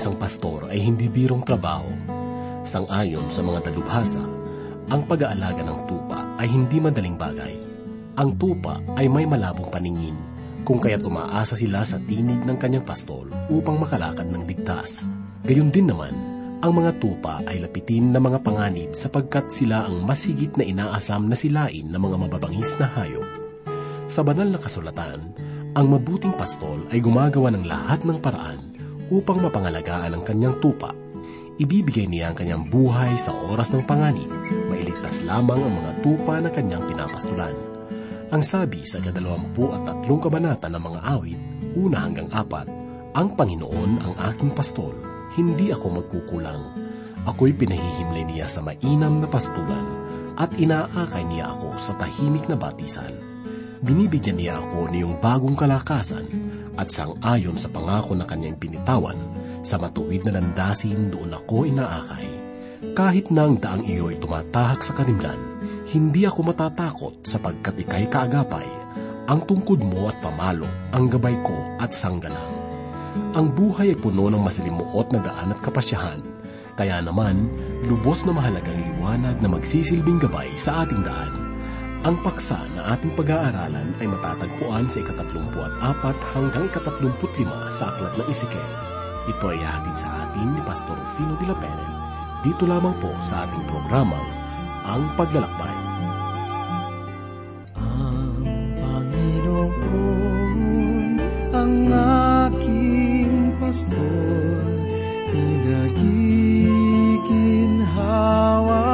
isang pastor ay hindi birong trabaho. Sang-ayon sa mga dalubhasa, ang pag-aalaga ng tupa ay hindi madaling bagay. Ang tupa ay may malabong paningin, kung kaya't umaasa sila sa tinig ng kanyang pastol upang makalakad ng ligtas. Gayon din naman, ang mga tupa ay lapitin ng mga panganib sapagkat sila ang masigit na inaasam na silain ng mga mababangis na hayop. Sa banal na kasulatan, ang mabuting pastol ay gumagawa ng lahat ng paraan upang mapangalagaan ang kanyang tupa. Ibibigay niya ang kanyang buhay sa oras ng panganib, mailigtas lamang ang mga tupa na kanyang pinapastulan. Ang sabi sa kadalawampu at tatlong kabanata ng mga awit, una hanggang apat, ang Panginoon ang aking pastol, hindi ako magkukulang. Ako'y pinahihimlay niya sa mainam na pastulan at inaakay niya ako sa tahimik na batisan binibigyan niya ako niyong bagong kalakasan at sang-ayon sa pangako na kanyang pinitawan, sa matuwid na landasin doon ako inaakay. Kahit na ang daang iyo'y tumatahak sa kanimlan, hindi ako matatakot sapagkat ikay kaagapay. Ang tungkod mo at pamalo, ang gabay ko at sanggalang. Ang buhay ay puno ng masalimuot na daan at kapasyahan, kaya naman, lubos na mahalagang liwanag na magsisilbing gabay sa ating daan ang paksa na ating pag-aaralan ay matatagpuan sa ikatatlumput apat hanggang ikatatlumput lima sa Aklat ng Isikel. Ito ay hatid sa atin ni Pastor Rufino de la Pere, dito lamang po sa ating programang Ang Paglalakbay. Ang Panginoon ang aking pastor, pinagiginhawa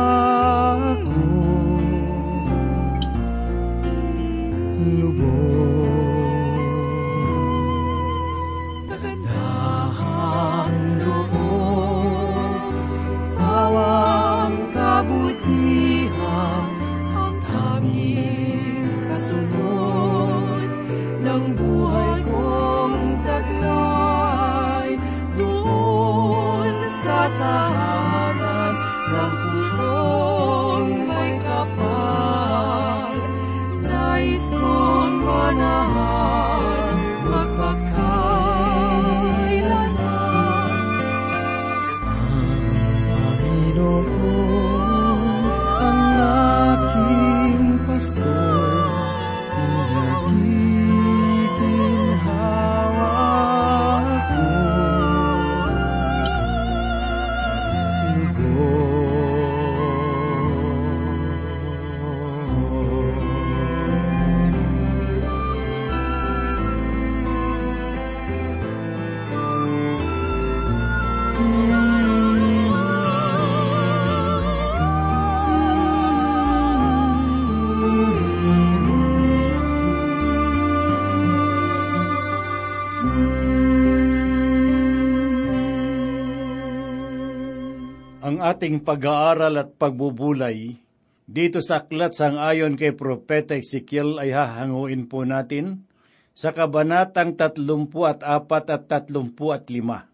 ating pag-aaral at pagbubulay dito sa aklat sang ayon kay Propeta Ezekiel ay hahanguin po natin sa kabanatang 34 at 35.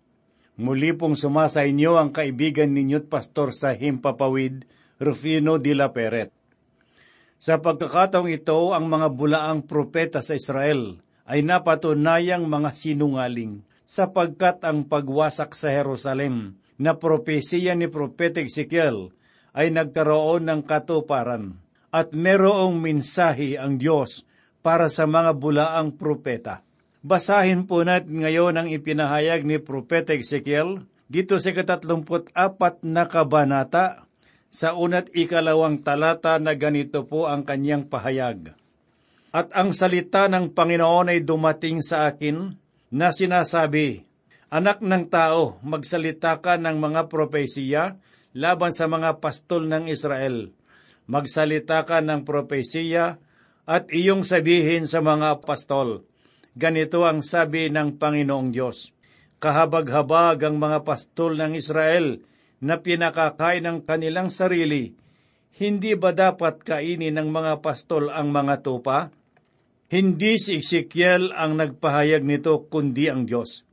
Muli pong sumasa inyo ang kaibigan ninyo't pastor sa Himpapawid, Rufino de la Peret. Sa pagkakataong ito, ang mga bulaang propeta sa Israel ay napatunayang mga sinungaling sapagkat ang pagwasak sa Jerusalem na propesiya ni Propeta Ezekiel ay nagkaroon ng katuparan at merong mensahe ang Diyos para sa mga bulaang propeta. Basahin po natin ngayon ang ipinahayag ni Propeta Ezekiel dito sa katatlumput apat na kabanata sa unat ikalawang talata na ganito po ang kanyang pahayag. At ang salita ng Panginoon ay dumating sa akin na sinasabi, Anak ng tao, magsalita ka ng mga propesiya laban sa mga pastol ng Israel. Magsalita ka ng propesiya at iyong sabihin sa mga pastol. Ganito ang sabi ng Panginoong Diyos. Kahabag-habag ang mga pastol ng Israel na pinakakain ng kanilang sarili. Hindi ba dapat kainin ng mga pastol ang mga tupa? Hindi si Ezekiel ang nagpahayag nito kundi ang Diyos.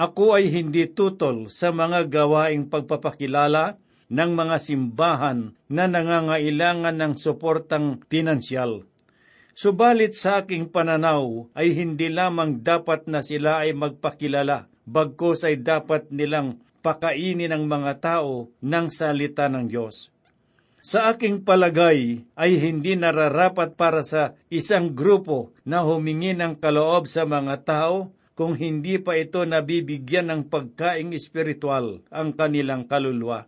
Ako ay hindi tutol sa mga gawaing pagpapakilala ng mga simbahan na nangangailangan ng suportang pinansyal. Subalit sa aking pananaw ay hindi lamang dapat na sila ay magpakilala, bagkos ay dapat nilang pakainin ang mga tao ng salita ng Diyos. Sa aking palagay ay hindi nararapat para sa isang grupo na humingi ng kaloob sa mga tao kung hindi pa ito nabibigyan ng pagkaing espiritual ang kanilang kaluluwa.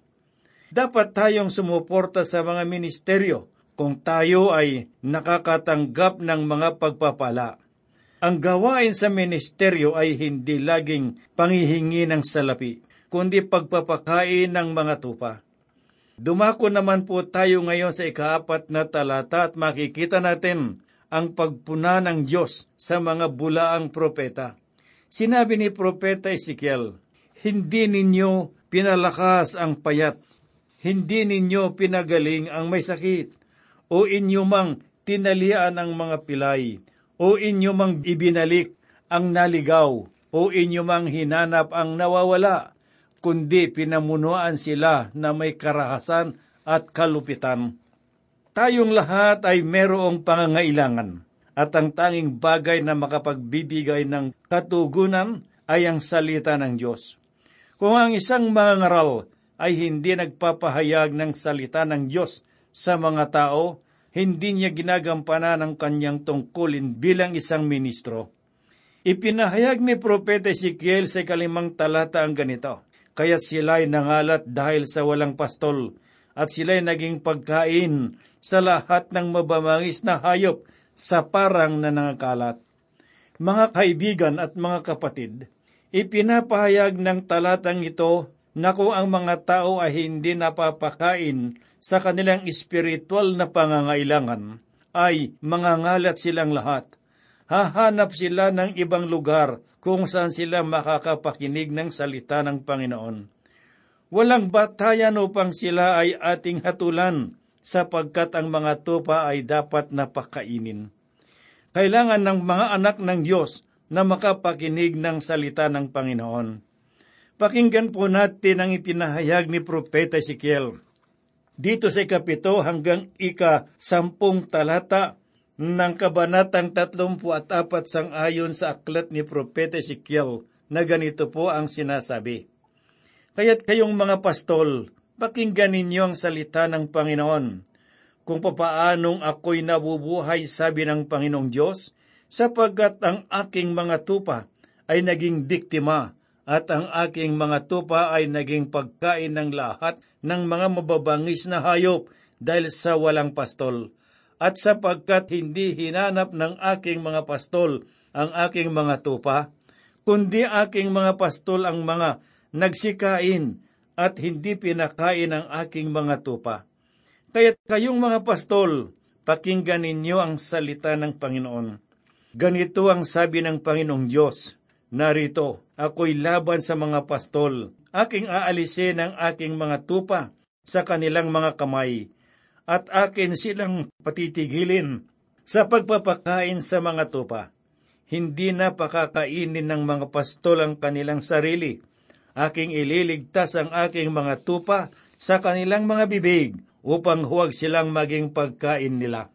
Dapat tayong sumuporta sa mga ministeryo kung tayo ay nakakatanggap ng mga pagpapala. Ang gawain sa ministeryo ay hindi laging pangihingi ng salapi, kundi pagpapakain ng mga tupa. Dumako naman po tayo ngayon sa ikaapat na talata at makikita natin ang pagpuna ng Diyos sa mga bulaang propeta. Sinabi ni Propeta Ezekiel, Hindi ninyo pinalakas ang payat, hindi ninyo pinagaling ang may sakit, o inyo mang tinalian ang mga pilay, o inyo mang ibinalik ang naligaw, o inyo mang hinanap ang nawawala, kundi pinamunuan sila na may karahasan at kalupitan. Tayong lahat ay merong pangangailangan at ang tanging bagay na makapagbibigay ng katugunan ay ang salita ng Diyos. Kung ang isang mangaral ay hindi nagpapahayag ng salita ng Diyos sa mga tao, hindi niya ginagampanan ang kanyang tungkulin bilang isang ministro. Ipinahayag ni Propeta Ezekiel sa kalimang talata ang ganito, Kaya't sila'y nangalat dahil sa walang pastol, at sila'y naging pagkain sa lahat ng mabamangis na hayop sa parang nanangakalat. Mga kaibigan at mga kapatid, ipinapahayag ng talatang ito na kung ang mga tao ay hindi napapakain sa kanilang espiritual na pangangailangan, ay mangangalat silang lahat. Hahanap sila ng ibang lugar kung saan sila makakapakinig ng salita ng Panginoon. Walang batayan upang sila ay ating hatulan sapagkat ang mga tupa ay dapat napakainin. Kailangan ng mga anak ng Diyos na makapakinig ng salita ng Panginoon. Pakinggan po natin ang ipinahayag ni Propeta Ezekiel. Dito sa ikapito hanggang ika-sampung talata ng kabanatang tatlumpu at apat sang ayon sa aklat ni Propeta Ezekiel na ganito po ang sinasabi. Kaya't kayong mga pastol, Pakinggan ninyo ang salita ng Panginoon. Kung papaanong ako'y nabubuhay, sabi ng Panginoong Diyos, sapagkat ang aking mga tupa ay naging biktima at ang aking mga tupa ay naging pagkain ng lahat ng mga mababangis na hayop dahil sa walang pastol. At sapagkat hindi hinanap ng aking mga pastol ang aking mga tupa, kundi aking mga pastol ang mga nagsikain at hindi pinakain ang aking mga tupa. Kaya't kayong mga pastol, pakinggan ninyo ang salita ng Panginoon. Ganito ang sabi ng Panginoong Diyos, Narito, ako'y laban sa mga pastol, aking aalisin ang aking mga tupa sa kanilang mga kamay, at akin silang patitigilin sa pagpapakain sa mga tupa. Hindi na pakakainin ng mga pastol ang kanilang sarili, aking ililigtas ang aking mga tupa sa kanilang mga bibig upang huwag silang maging pagkain nila.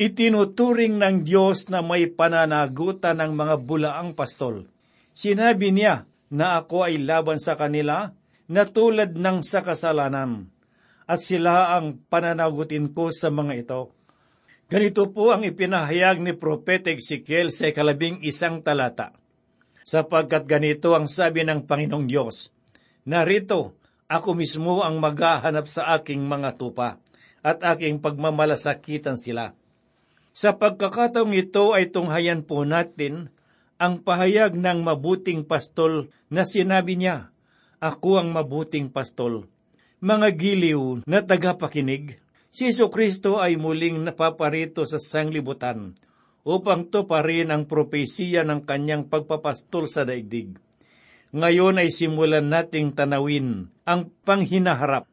Itinuturing ng Diyos na may pananagutan ng mga bulaang pastol. Sinabi niya na ako ay laban sa kanila na tulad ng sa kasalanan, at sila ang pananagutin ko sa mga ito. Ganito po ang ipinahayag ni Propeta Ezekiel sa ikalabing isang talata sapagkat ganito ang sabi ng Panginoong Diyos, Narito, ako mismo ang maghahanap sa aking mga tupa, at aking pagmamalasakitan sila. Sa pagkakataong ito ay tunghayan po natin ang pahayag ng mabuting pastol na sinabi niya, Ako ang mabuting pastol. Mga giliw na tagapakinig, si Kristo ay muling napaparito sa sanglibutan upang tuparin ang propesiya ng kanyang pagpapastol sa daigdig. Ngayon ay simulan nating tanawin ang panghinaharap.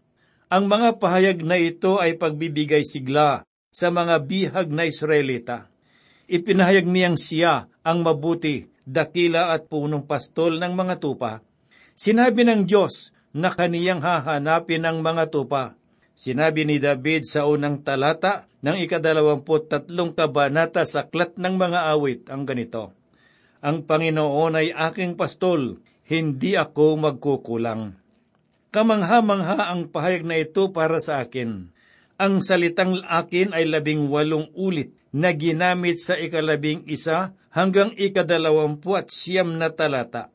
Ang mga pahayag na ito ay pagbibigay sigla sa mga bihag na Israelita. Ipinahayag niyang siya ang mabuti, dakila at punong pastol ng mga tupa. Sinabi ng Diyos na kaniyang hahanapin ang mga tupa Sinabi ni David sa unang talata ng ikadalawamput tatlong kabanata sa Aklat ng Mga Awit ang ganito, Ang Panginoon ay aking pastol, hindi ako magkukulang. Kamangha-mangha ang pahayag na ito para sa akin. Ang salitang akin ay labing walong ulit na ginamit sa ikalabing isa hanggang ikadalawampu at siyam na talata.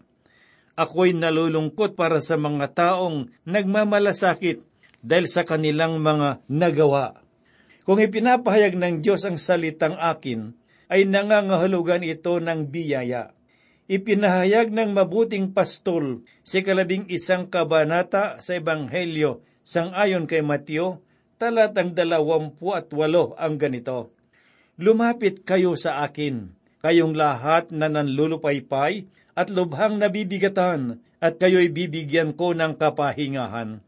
Ako'y nalulungkot para sa mga taong nagmamalasakit dahil sa kanilang mga nagawa. Kung ipinapahayag ng Diyos ang salitang akin, ay nangangahulugan ito ng biyaya. Ipinahayag ng mabuting pastol si kalabing isang kabanata sa Ebanghelyo sangayon kay Mateo, talatang dalawampu at walo ang ganito. Lumapit kayo sa akin, kayong lahat na nanlulupaypay at lubhang nabibigatan, at kayo'y bibigyan ko ng kapahingahan.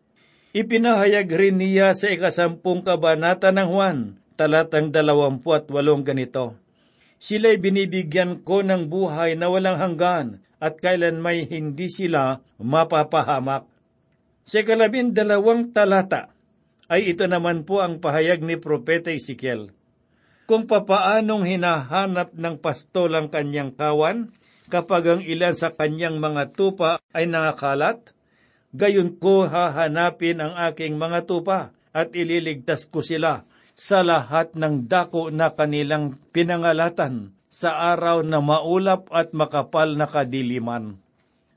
Ipinahayag rin niya sa ikasampung kabanata ng Juan, talatang dalawampu at walong ganito. Sila'y binibigyan ko ng buhay na walang hanggan at kailan may hindi sila mapapahamak. Sa kalabing dalawang talata ay ito naman po ang pahayag ni Propeta Ezekiel. Kung papaanong hinahanap ng pastol ang kanyang kawan kapag ang ilan sa kanyang mga tupa ay nangakalat, gayon ko hahanapin ang aking mga tupa at ililigtas ko sila sa lahat ng dako na kanilang pinangalatan sa araw na maulap at makapal na kadiliman.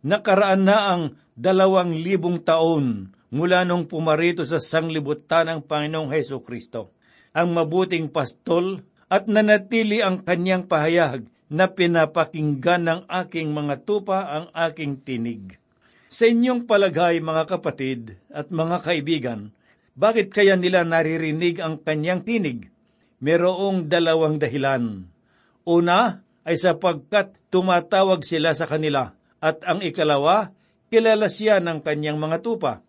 Nakaraan na ang dalawang libong taon mula nung pumarito sa sanglibutan ng Panginoong Heso Kristo. Ang mabuting pastol at nanatili ang kanyang pahayag na pinapakinggan ng aking mga tupa ang aking tinig. Sa inyong palagay, mga kapatid at mga kaibigan, bakit kaya nila naririnig ang kanyang tinig? Merong dalawang dahilan. Una ay sapagkat tumatawag sila sa kanila, at ang ikalawa, kilala siya ng kanyang mga tupa.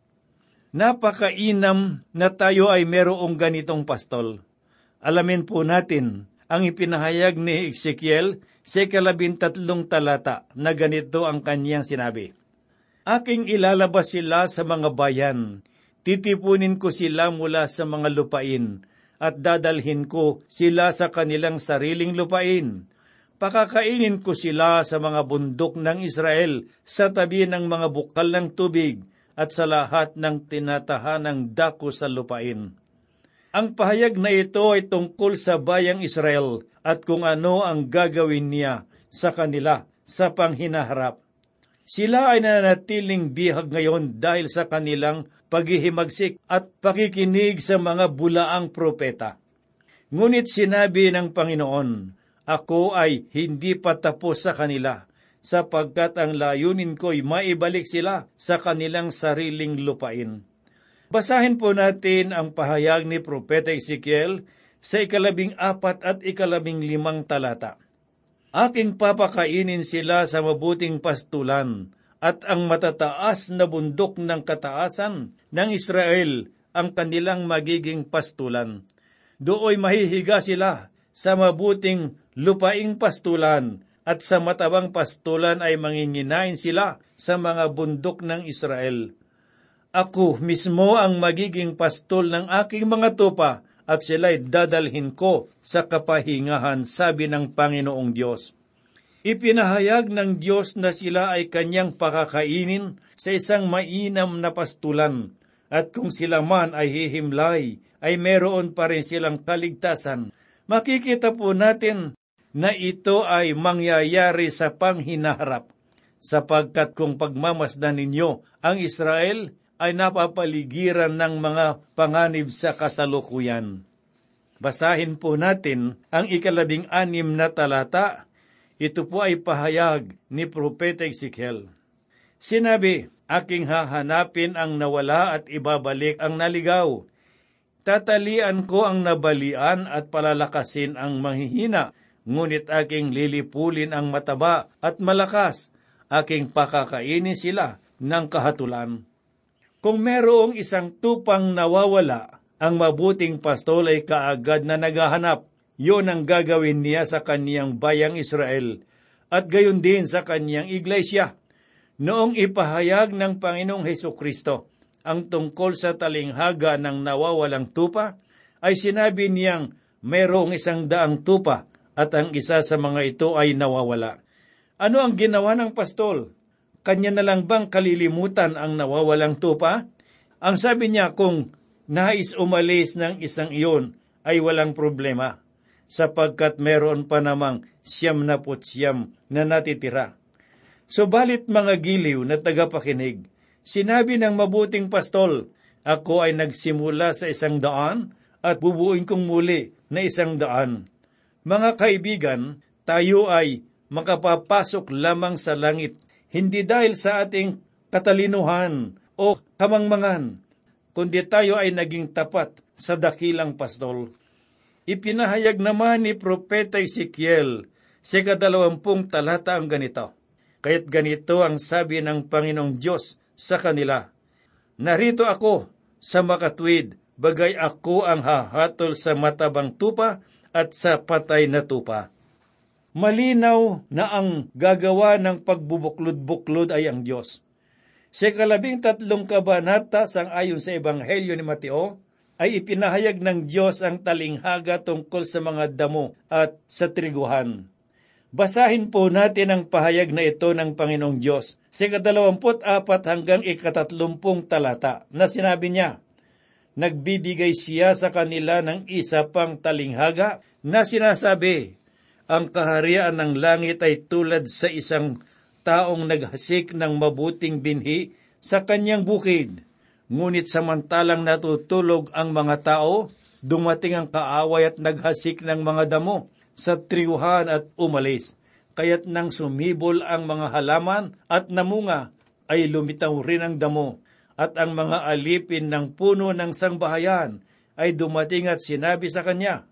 Napakainam na tayo ay merong ganitong pastol. Alamin po natin ang ipinahayag ni Ezekiel sa ikalabintatlong talata na ganito ang kanyang sinabi. Aking ilalabas sila sa mga bayan, titipunin ko sila mula sa mga lupain, at dadalhin ko sila sa kanilang sariling lupain. Pakakainin ko sila sa mga bundok ng Israel, sa tabi ng mga bukal ng tubig, at sa lahat ng tinatahanang dako sa lupain. Ang pahayag na ito ay tungkol sa bayang Israel at kung ano ang gagawin niya sa kanila sa panghinaharap. Sila ay nanatiling bihag ngayon dahil sa kanilang paghihimagsik at pakikinig sa mga bulaang propeta. Ngunit sinabi ng Panginoon, Ako ay hindi pa tapos sa kanila, sapagkat ang layunin ko'y maibalik sila sa kanilang sariling lupain. Basahin po natin ang pahayag ni Propeta Ezekiel sa ikalabing apat at ikalabing limang talata. Aking papakainin sila sa mabuting pastulan, at ang matataas na bundok ng kataasan ng Israel ang kanilang magiging pastulan. Dooy mahihiga sila sa mabuting lupaing pastulan, at sa matabang pastulan ay manginginain sila sa mga bundok ng Israel. Ako mismo ang magiging pastol ng aking mga tupa, at sila'y dadalhin ko sa kapahingahan, sabi ng Panginoong Diyos. Ipinahayag ng Diyos na sila ay kanyang pakakainin sa isang mainam na pastulan, at kung sila man ay hihimlay, ay meron pa rin silang kaligtasan. Makikita po natin na ito ay mangyayari sa panghinaharap, sapagkat kung pagmamasdan ninyo ang Israel, ay napapaligiran ng mga panganib sa kasalukuyan. Basahin po natin ang ikalabing anim na talata. Ito po ay pahayag ni Propeta Ezekiel. Sinabi, aking hahanapin ang nawala at ibabalik ang naligaw. Tatalian ko ang nabalian at palalakasin ang mahihina, ngunit aking lilipulin ang mataba at malakas, aking pakakainin sila ng kahatulan. Kung merong isang tupang nawawala, ang mabuting pastol ay kaagad na naghahanap. Yun ang gagawin niya sa kaniyang bayang Israel at gayon din sa kaniyang iglesia. Noong ipahayag ng Panginoong Heso Kristo ang tungkol sa talinghaga ng nawawalang tupa, ay sinabi niyang mayroong isang daang tupa at ang isa sa mga ito ay nawawala. Ano ang ginawa ng pastol? Kanya na lang bang kalilimutan ang nawawalang tupa? Ang sabi niya kung nais umalis ng isang iyon ay walang problema sapagkat meron pa namang siyam na siyam na natitira. Subalit mga giliw na tagapakinig, sinabi ng mabuting pastol, ako ay nagsimula sa isang daan at bubuin kong muli na isang daan. Mga kaibigan, tayo ay makapapasok lamang sa langit, hindi dahil sa ating katalinuhan o kamangmangan, kundi tayo ay naging tapat sa dakilang pastol. Ipinahayag naman ni Propeta Ezekiel sa kadalawampung talata ang ganito. Kaya't ganito ang sabi ng Panginoong Diyos sa kanila, Narito ako sa makatwid, bagay ako ang hahatol sa matabang tupa at sa patay na tupa. Malinaw na ang gagawa ng pagbubuklod-buklod ay ang Diyos. Sa kalabing tatlong kabanata sang ayon sa Ebanghelyo ni Mateo, ay ipinahayag ng Diyos ang talinghaga tungkol sa mga damo at sa triguhan. Basahin po natin ang pahayag na ito ng Panginoong Diyos sa kadalawamput apat hanggang ikatatlumpung talata na sinabi niya, Nagbibigay siya sa kanila ng isa pang talinghaga na sinasabi, Ang kaharian ng langit ay tulad sa isang taong naghasik ng mabuting binhi sa kanyang bukid. Ngunit samantalang natutulog ang mga tao, dumating ang kaaway at naghasik ng mga damo sa triuhan at umalis. Kaya't nang sumibol ang mga halaman at namunga, ay lumitaw rin ang damo at ang mga alipin ng puno ng sangbahayan ay dumating at sinabi sa kanya,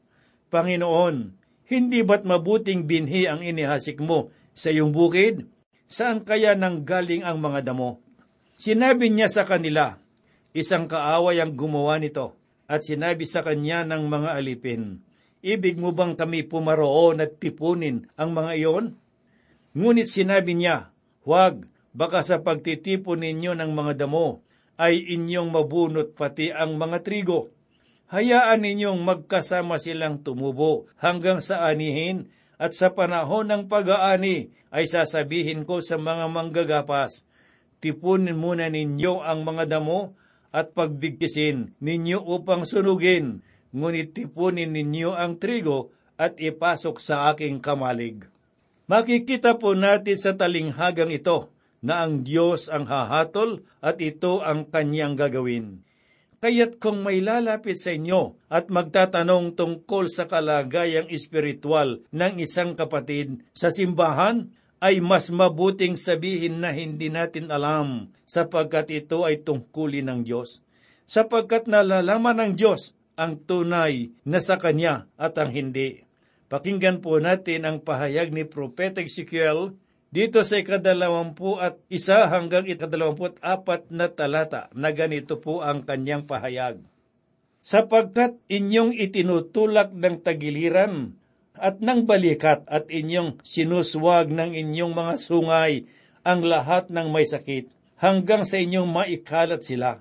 Panginoon, hindi ba't mabuting binhi ang inihasik mo sa iyong bukid? Saan kaya nang galing ang mga damo? Sinabi niya sa kanila, isang kaaway ang gumawa nito, at sinabi sa kanya ng mga alipin, Ibig mo bang kami pumaroon at tipunin ang mga iyon? Ngunit sinabi niya, Huwag, baka sa pagtitipon ninyo ng mga damo, ay inyong mabunot pati ang mga trigo. Hayaan ninyong magkasama silang tumubo hanggang sa anihin at sa panahon ng pag-aani ay sasabihin ko sa mga manggagapas, tipunin muna ninyo ang mga damo at pagbigkisin ninyo upang sunugin, ngunit tipunin ninyo ang trigo at ipasok sa aking kamalig. Makikita po natin sa talinghagang ito na ang Diyos ang hahatol at ito ang kanyang gagawin. Kaya't kung may lalapit sa inyo at magtatanong tungkol sa kalagayang espiritual ng isang kapatid sa simbahan, ay mas mabuting sabihin na hindi natin alam sapagkat ito ay tungkulin ng Diyos. Sapagkat nalalaman ng Diyos ang tunay na sa Kanya at ang hindi. Pakinggan po natin ang pahayag ni Propeta Ezekiel dito sa ikadalawampu at isa hanggang ikadalawamput apat na talata na ganito po ang kanyang pahayag. Sapagkat inyong itinutulak ng tagiliran at ng balikat at inyong sinuswag ng inyong mga sungay ang lahat ng may sakit hanggang sa inyong maikalat sila.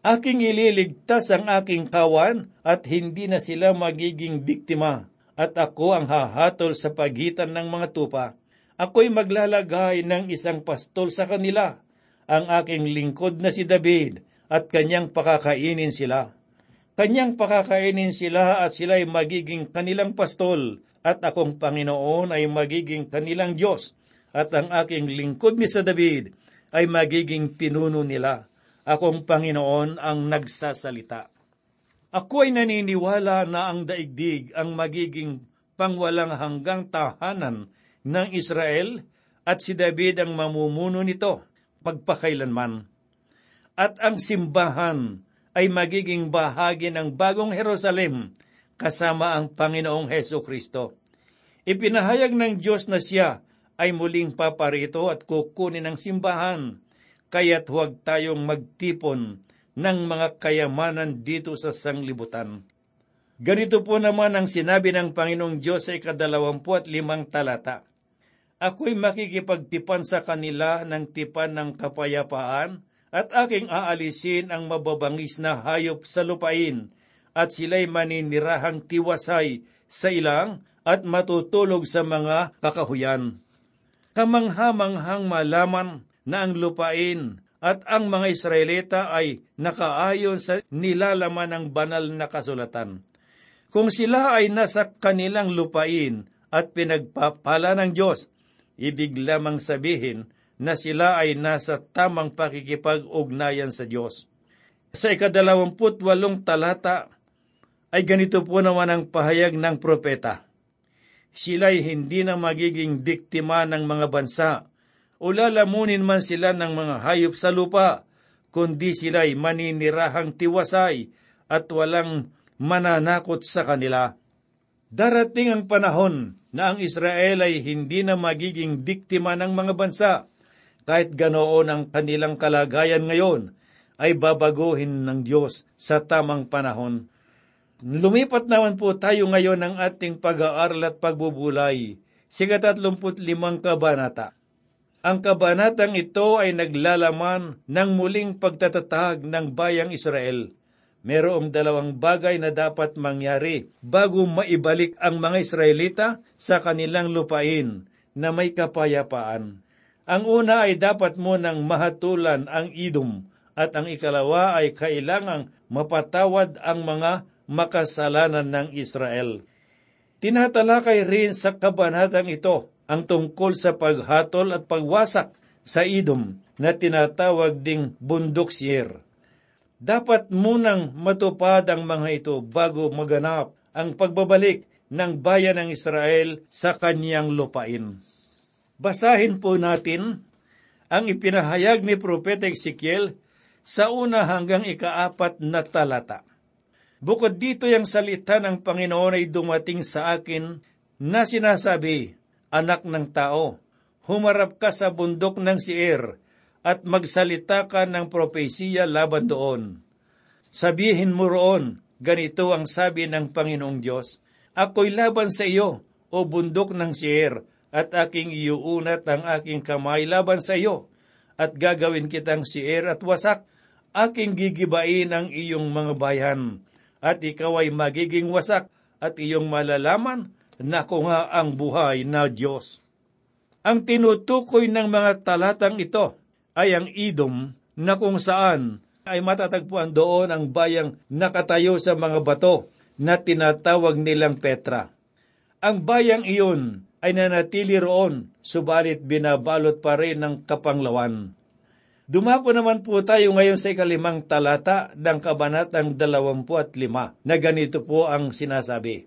Aking ililigtas ang aking kawan at hindi na sila magiging biktima at ako ang hahatol sa pagitan ng mga tupa ako'y maglalagay ng isang pastol sa kanila, ang aking lingkod na si David, at kanyang pakakainin sila. Kanyang pakakainin sila at sila'y magiging kanilang pastol, at akong Panginoon ay magiging kanilang Diyos, at ang aking lingkod ni sa David ay magiging pinuno nila. Akong Panginoon ang nagsasalita. Ako ay naniniwala na ang daigdig ang magiging pangwalang hanggang tahanan ng Israel at si David ang mamumuno nito pagpakailanman. At ang simbahan ay magiging bahagi ng bagong Jerusalem kasama ang Panginoong Heso Kristo. Ipinahayag ng Diyos na siya ay muling paparito at kukunin ng simbahan, kaya't huwag tayong magtipon ng mga kayamanan dito sa sanglibutan. Ganito po naman ang sinabi ng Panginoong Diyos sa ikadalawampu at limang talata ako'y makikipagtipan sa kanila ng tipan ng kapayapaan at aking aalisin ang mababangis na hayop sa lupain at sila'y maninirahang tiwasay sa ilang at matutulog sa mga kakahuyan. Kamanghamanghang malaman na ang lupain at ang mga Israelita ay nakaayon sa nilalaman ng banal na kasulatan. Kung sila ay nasa kanilang lupain at pinagpapala ng Diyos, ibig lamang sabihin na sila ay nasa tamang pakikipag-ugnayan sa Diyos. Sa ikadalawamput walong talata ay ganito po naman ang pahayag ng propeta. Sila'y hindi na magiging biktima ng mga bansa o lalamunin man sila ng mga hayop sa lupa, kundi sila'y maninirahang tiwasay at walang mananakot sa kanila. Darating ang panahon na ang Israel ay hindi na magiging biktima ng mga bansa. Kahit ganoon ang kanilang kalagayan ngayon, ay babaguhin ng Diyos sa tamang panahon. Lumipat naman po tayo ngayon ng ating pag-aaral at pagbubulay. Siga 35 kabanata. Ang kabanatang ito ay naglalaman ng muling pagtatatag ng bayang Israel. Merong dalawang bagay na dapat mangyari bago maibalik ang mga Israelita sa kanilang lupain na may kapayapaan. Ang una ay dapat munang mahatulan ang idom at ang ikalawa ay kailangang mapatawad ang mga makasalanan ng Israel. Tinatalakay rin sa kabanatang ito ang tungkol sa paghatol at pagwasak sa idom na tinatawag ding bundok siyer. Dapat munang matupad ang mga ito bago maganap ang pagbabalik ng bayan ng Israel sa kanyang lupain. Basahin po natin ang ipinahayag ni Propeta Ezekiel sa una hanggang ikaapat na talata. Bukod dito yung salita ng Panginoon ay dumating sa akin na sinasabi, anak ng tao, humarap ka sa bundok ng Sier at magsalita ka ng propesiya laban doon. Sabihin mo roon, ganito ang sabi ng Panginoong Diyos, Ako'y laban sa iyo, o bundok ng Sier, at aking iuunat ang aking kamay laban sa iyo, at gagawin kitang Sier at wasak, aking gigibain ang iyong mga bayan, at ikaw ay magiging wasak, at iyong malalaman na ko nga ang buhay na Diyos. Ang tinutukoy ng mga talatang ito ay ang idom na kung saan ay matatagpuan doon ang bayang nakatayo sa mga bato na tinatawag nilang Petra. Ang bayang iyon ay nanatili roon, subalit binabalot pa rin ng kapanglawan. Dumako naman po tayo ngayon sa ikalimang talata ng kabanatang 25 na ganito po ang sinasabi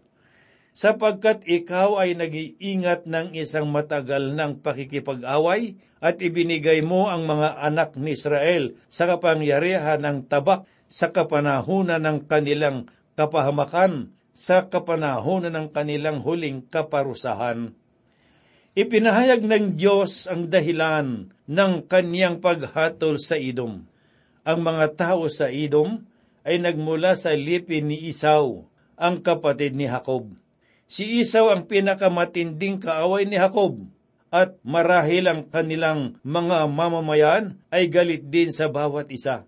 sapagkat ikaw ay nag-iingat ng isang matagal ng pakikipag-away at ibinigay mo ang mga anak ni Israel sa kapangyarihan ng tabak sa kapanahunan ng kanilang kapahamakan, sa kapanahunan ng kanilang huling kaparusahan. Ipinahayag ng Diyos ang dahilan ng kaniyang paghatol sa idom. Ang mga tao sa idom ay nagmula sa lipin ni Isaw, ang kapatid ni Jacob Si Isaw ang pinakamatinding kaaway ni Jacob at marahil ang kanilang mga mamamayan ay galit din sa bawat isa.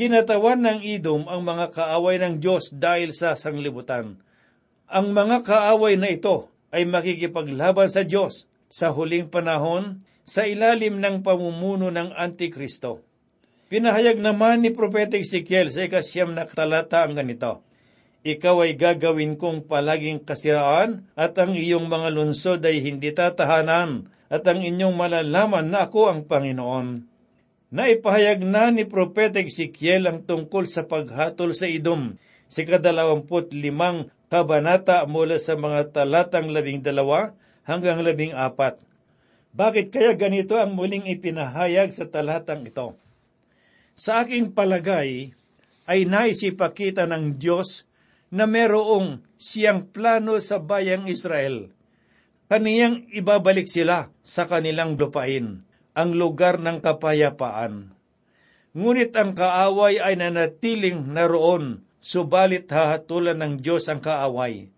Kinatawan ng Idom ang mga kaaway ng Diyos dahil sa sanglibutan. Ang mga kaaway na ito ay makikipaglaban sa Diyos sa huling panahon sa ilalim ng pamumuno ng Antikristo. Pinahayag naman ni Propeta Ezekiel sa ikasyam na talata ang ganito, ikaw ay gagawin kong palaging kasiraan at ang iyong mga lungsod ay hindi tatahanan at ang inyong malalaman na ako ang Panginoon. Naipahayag na ni Propeta Ezekiel ang tungkol sa paghatol sa idom si kadalawamput limang kabanata mula sa mga talatang labing dalawa hanggang labing apat. Bakit kaya ganito ang muling ipinahayag sa talatang ito? Sa aking palagay, ay naisipakita ng Diyos na merong siyang plano sa bayang Israel. Kaniyang ibabalik sila sa kanilang lupain, ang lugar ng kapayapaan. Ngunit ang kaaway ay nanatiling naroon, subalit hahatulan ng Diyos ang kaaway.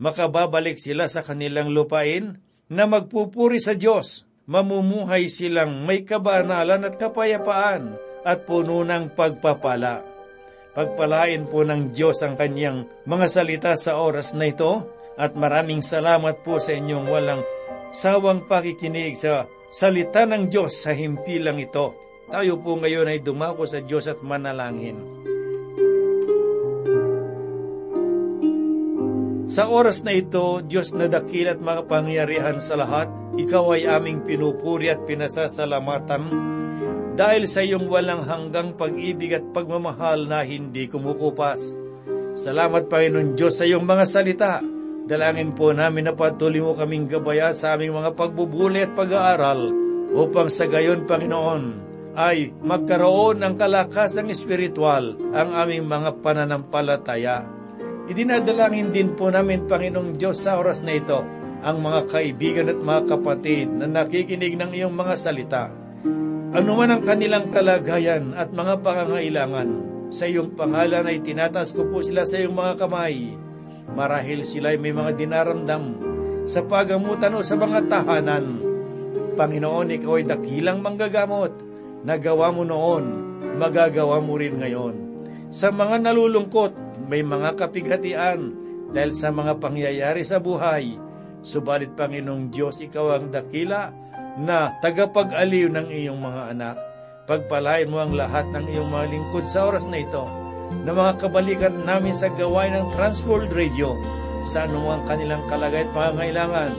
Makababalik sila sa kanilang lupain na magpupuri sa Diyos. Mamumuhay silang may kabanalan at kapayapaan at puno ng pagpapala. Pagpalain po ng Diyos ang kanyang mga salita sa oras na ito at maraming salamat po sa inyong walang sawang pakikinig sa salita ng Diyos sa himpilang ito. Tayo po ngayon ay dumako sa Diyos at manalangin. Sa oras na ito, Diyos na dakil at makapangyarihan sa lahat, Ikaw ay aming pinupuri at pinasasalamatan dahil sa iyong walang hanggang pag-ibig at pagmamahal na hindi kumukupas. Salamat Panginoon Diyos sa iyong mga salita. Dalangin po namin na patuloy mo kaming gabaya sa aming mga pagbubuli at pag-aaral upang sa gayon Panginoon ay magkaroon ng kalakasang espiritual ang aming mga pananampalataya Idinadalangin din po namin, Panginoong Diyos, sa oras na ito, ang mga kaibigan at mga kapatid na nakikinig ng iyong mga salita. Ano man ang kanilang kalagayan at mga pangangailangan, sa iyong pangalan ay tinatas ko po sila sa iyong mga kamay. Marahil sila ay may mga dinaramdam sa pagamutan o sa mga tahanan. Panginoon, ikaw ay dakilang manggagamot. Nagawa mo noon, magagawa mo rin ngayon. Sa mga nalulungkot, may mga kapighatian dahil sa mga pangyayari sa buhay. Subalit Panginoong Diyos, Ikaw ang dakila na tagapag-aliw ng iyong mga anak. Pagpalain mo ang lahat ng iyong mga lingkod sa oras na ito na mga kabalikan namin sa gawain ng Transworld Radio sa anumang kanilang kalagay at pangangailangan.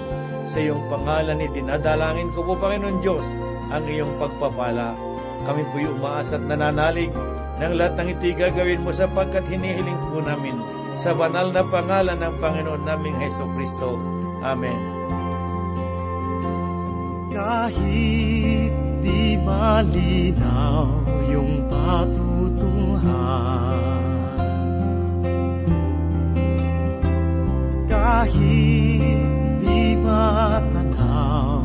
Sa iyong pangalan ni dinadalangin ko po, Panginoon Diyos, ang iyong pagpapala. Kami po'y umaas at nananalig nang lahat ng ito'y gagawin mo sapagkat hinihiling po namin sa banal na pangalan ng Panginoon naming Heso Kristo. Amen. Kahit di malinaw yung patutunguhan. Kahit di matanaw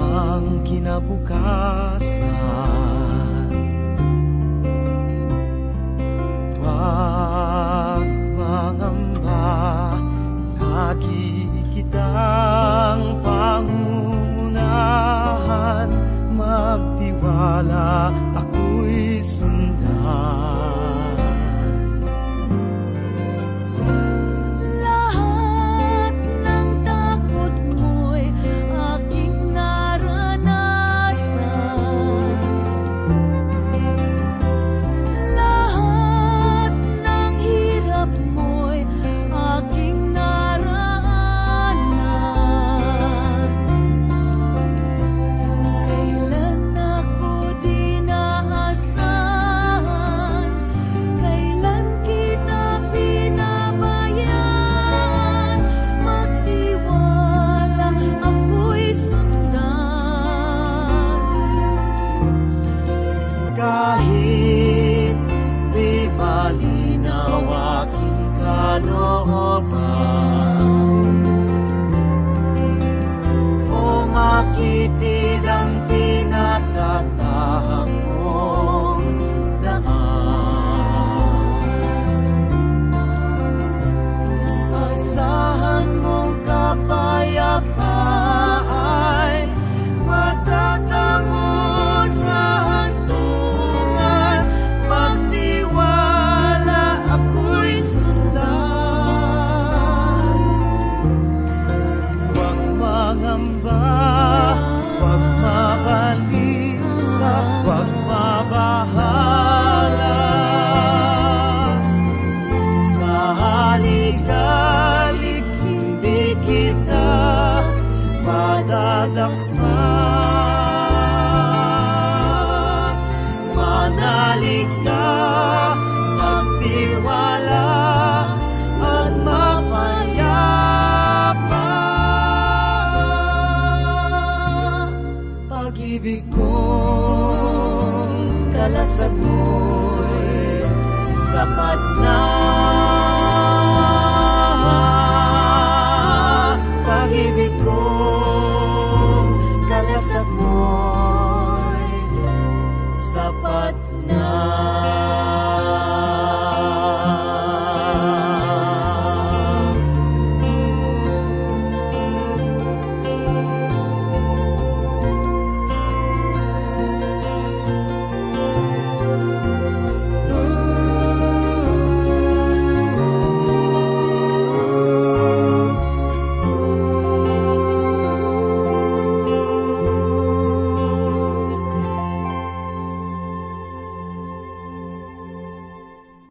ang kinabukasan. Huwag mangamba, lagi kitang pangunahan, magtiwala ako'y sundan.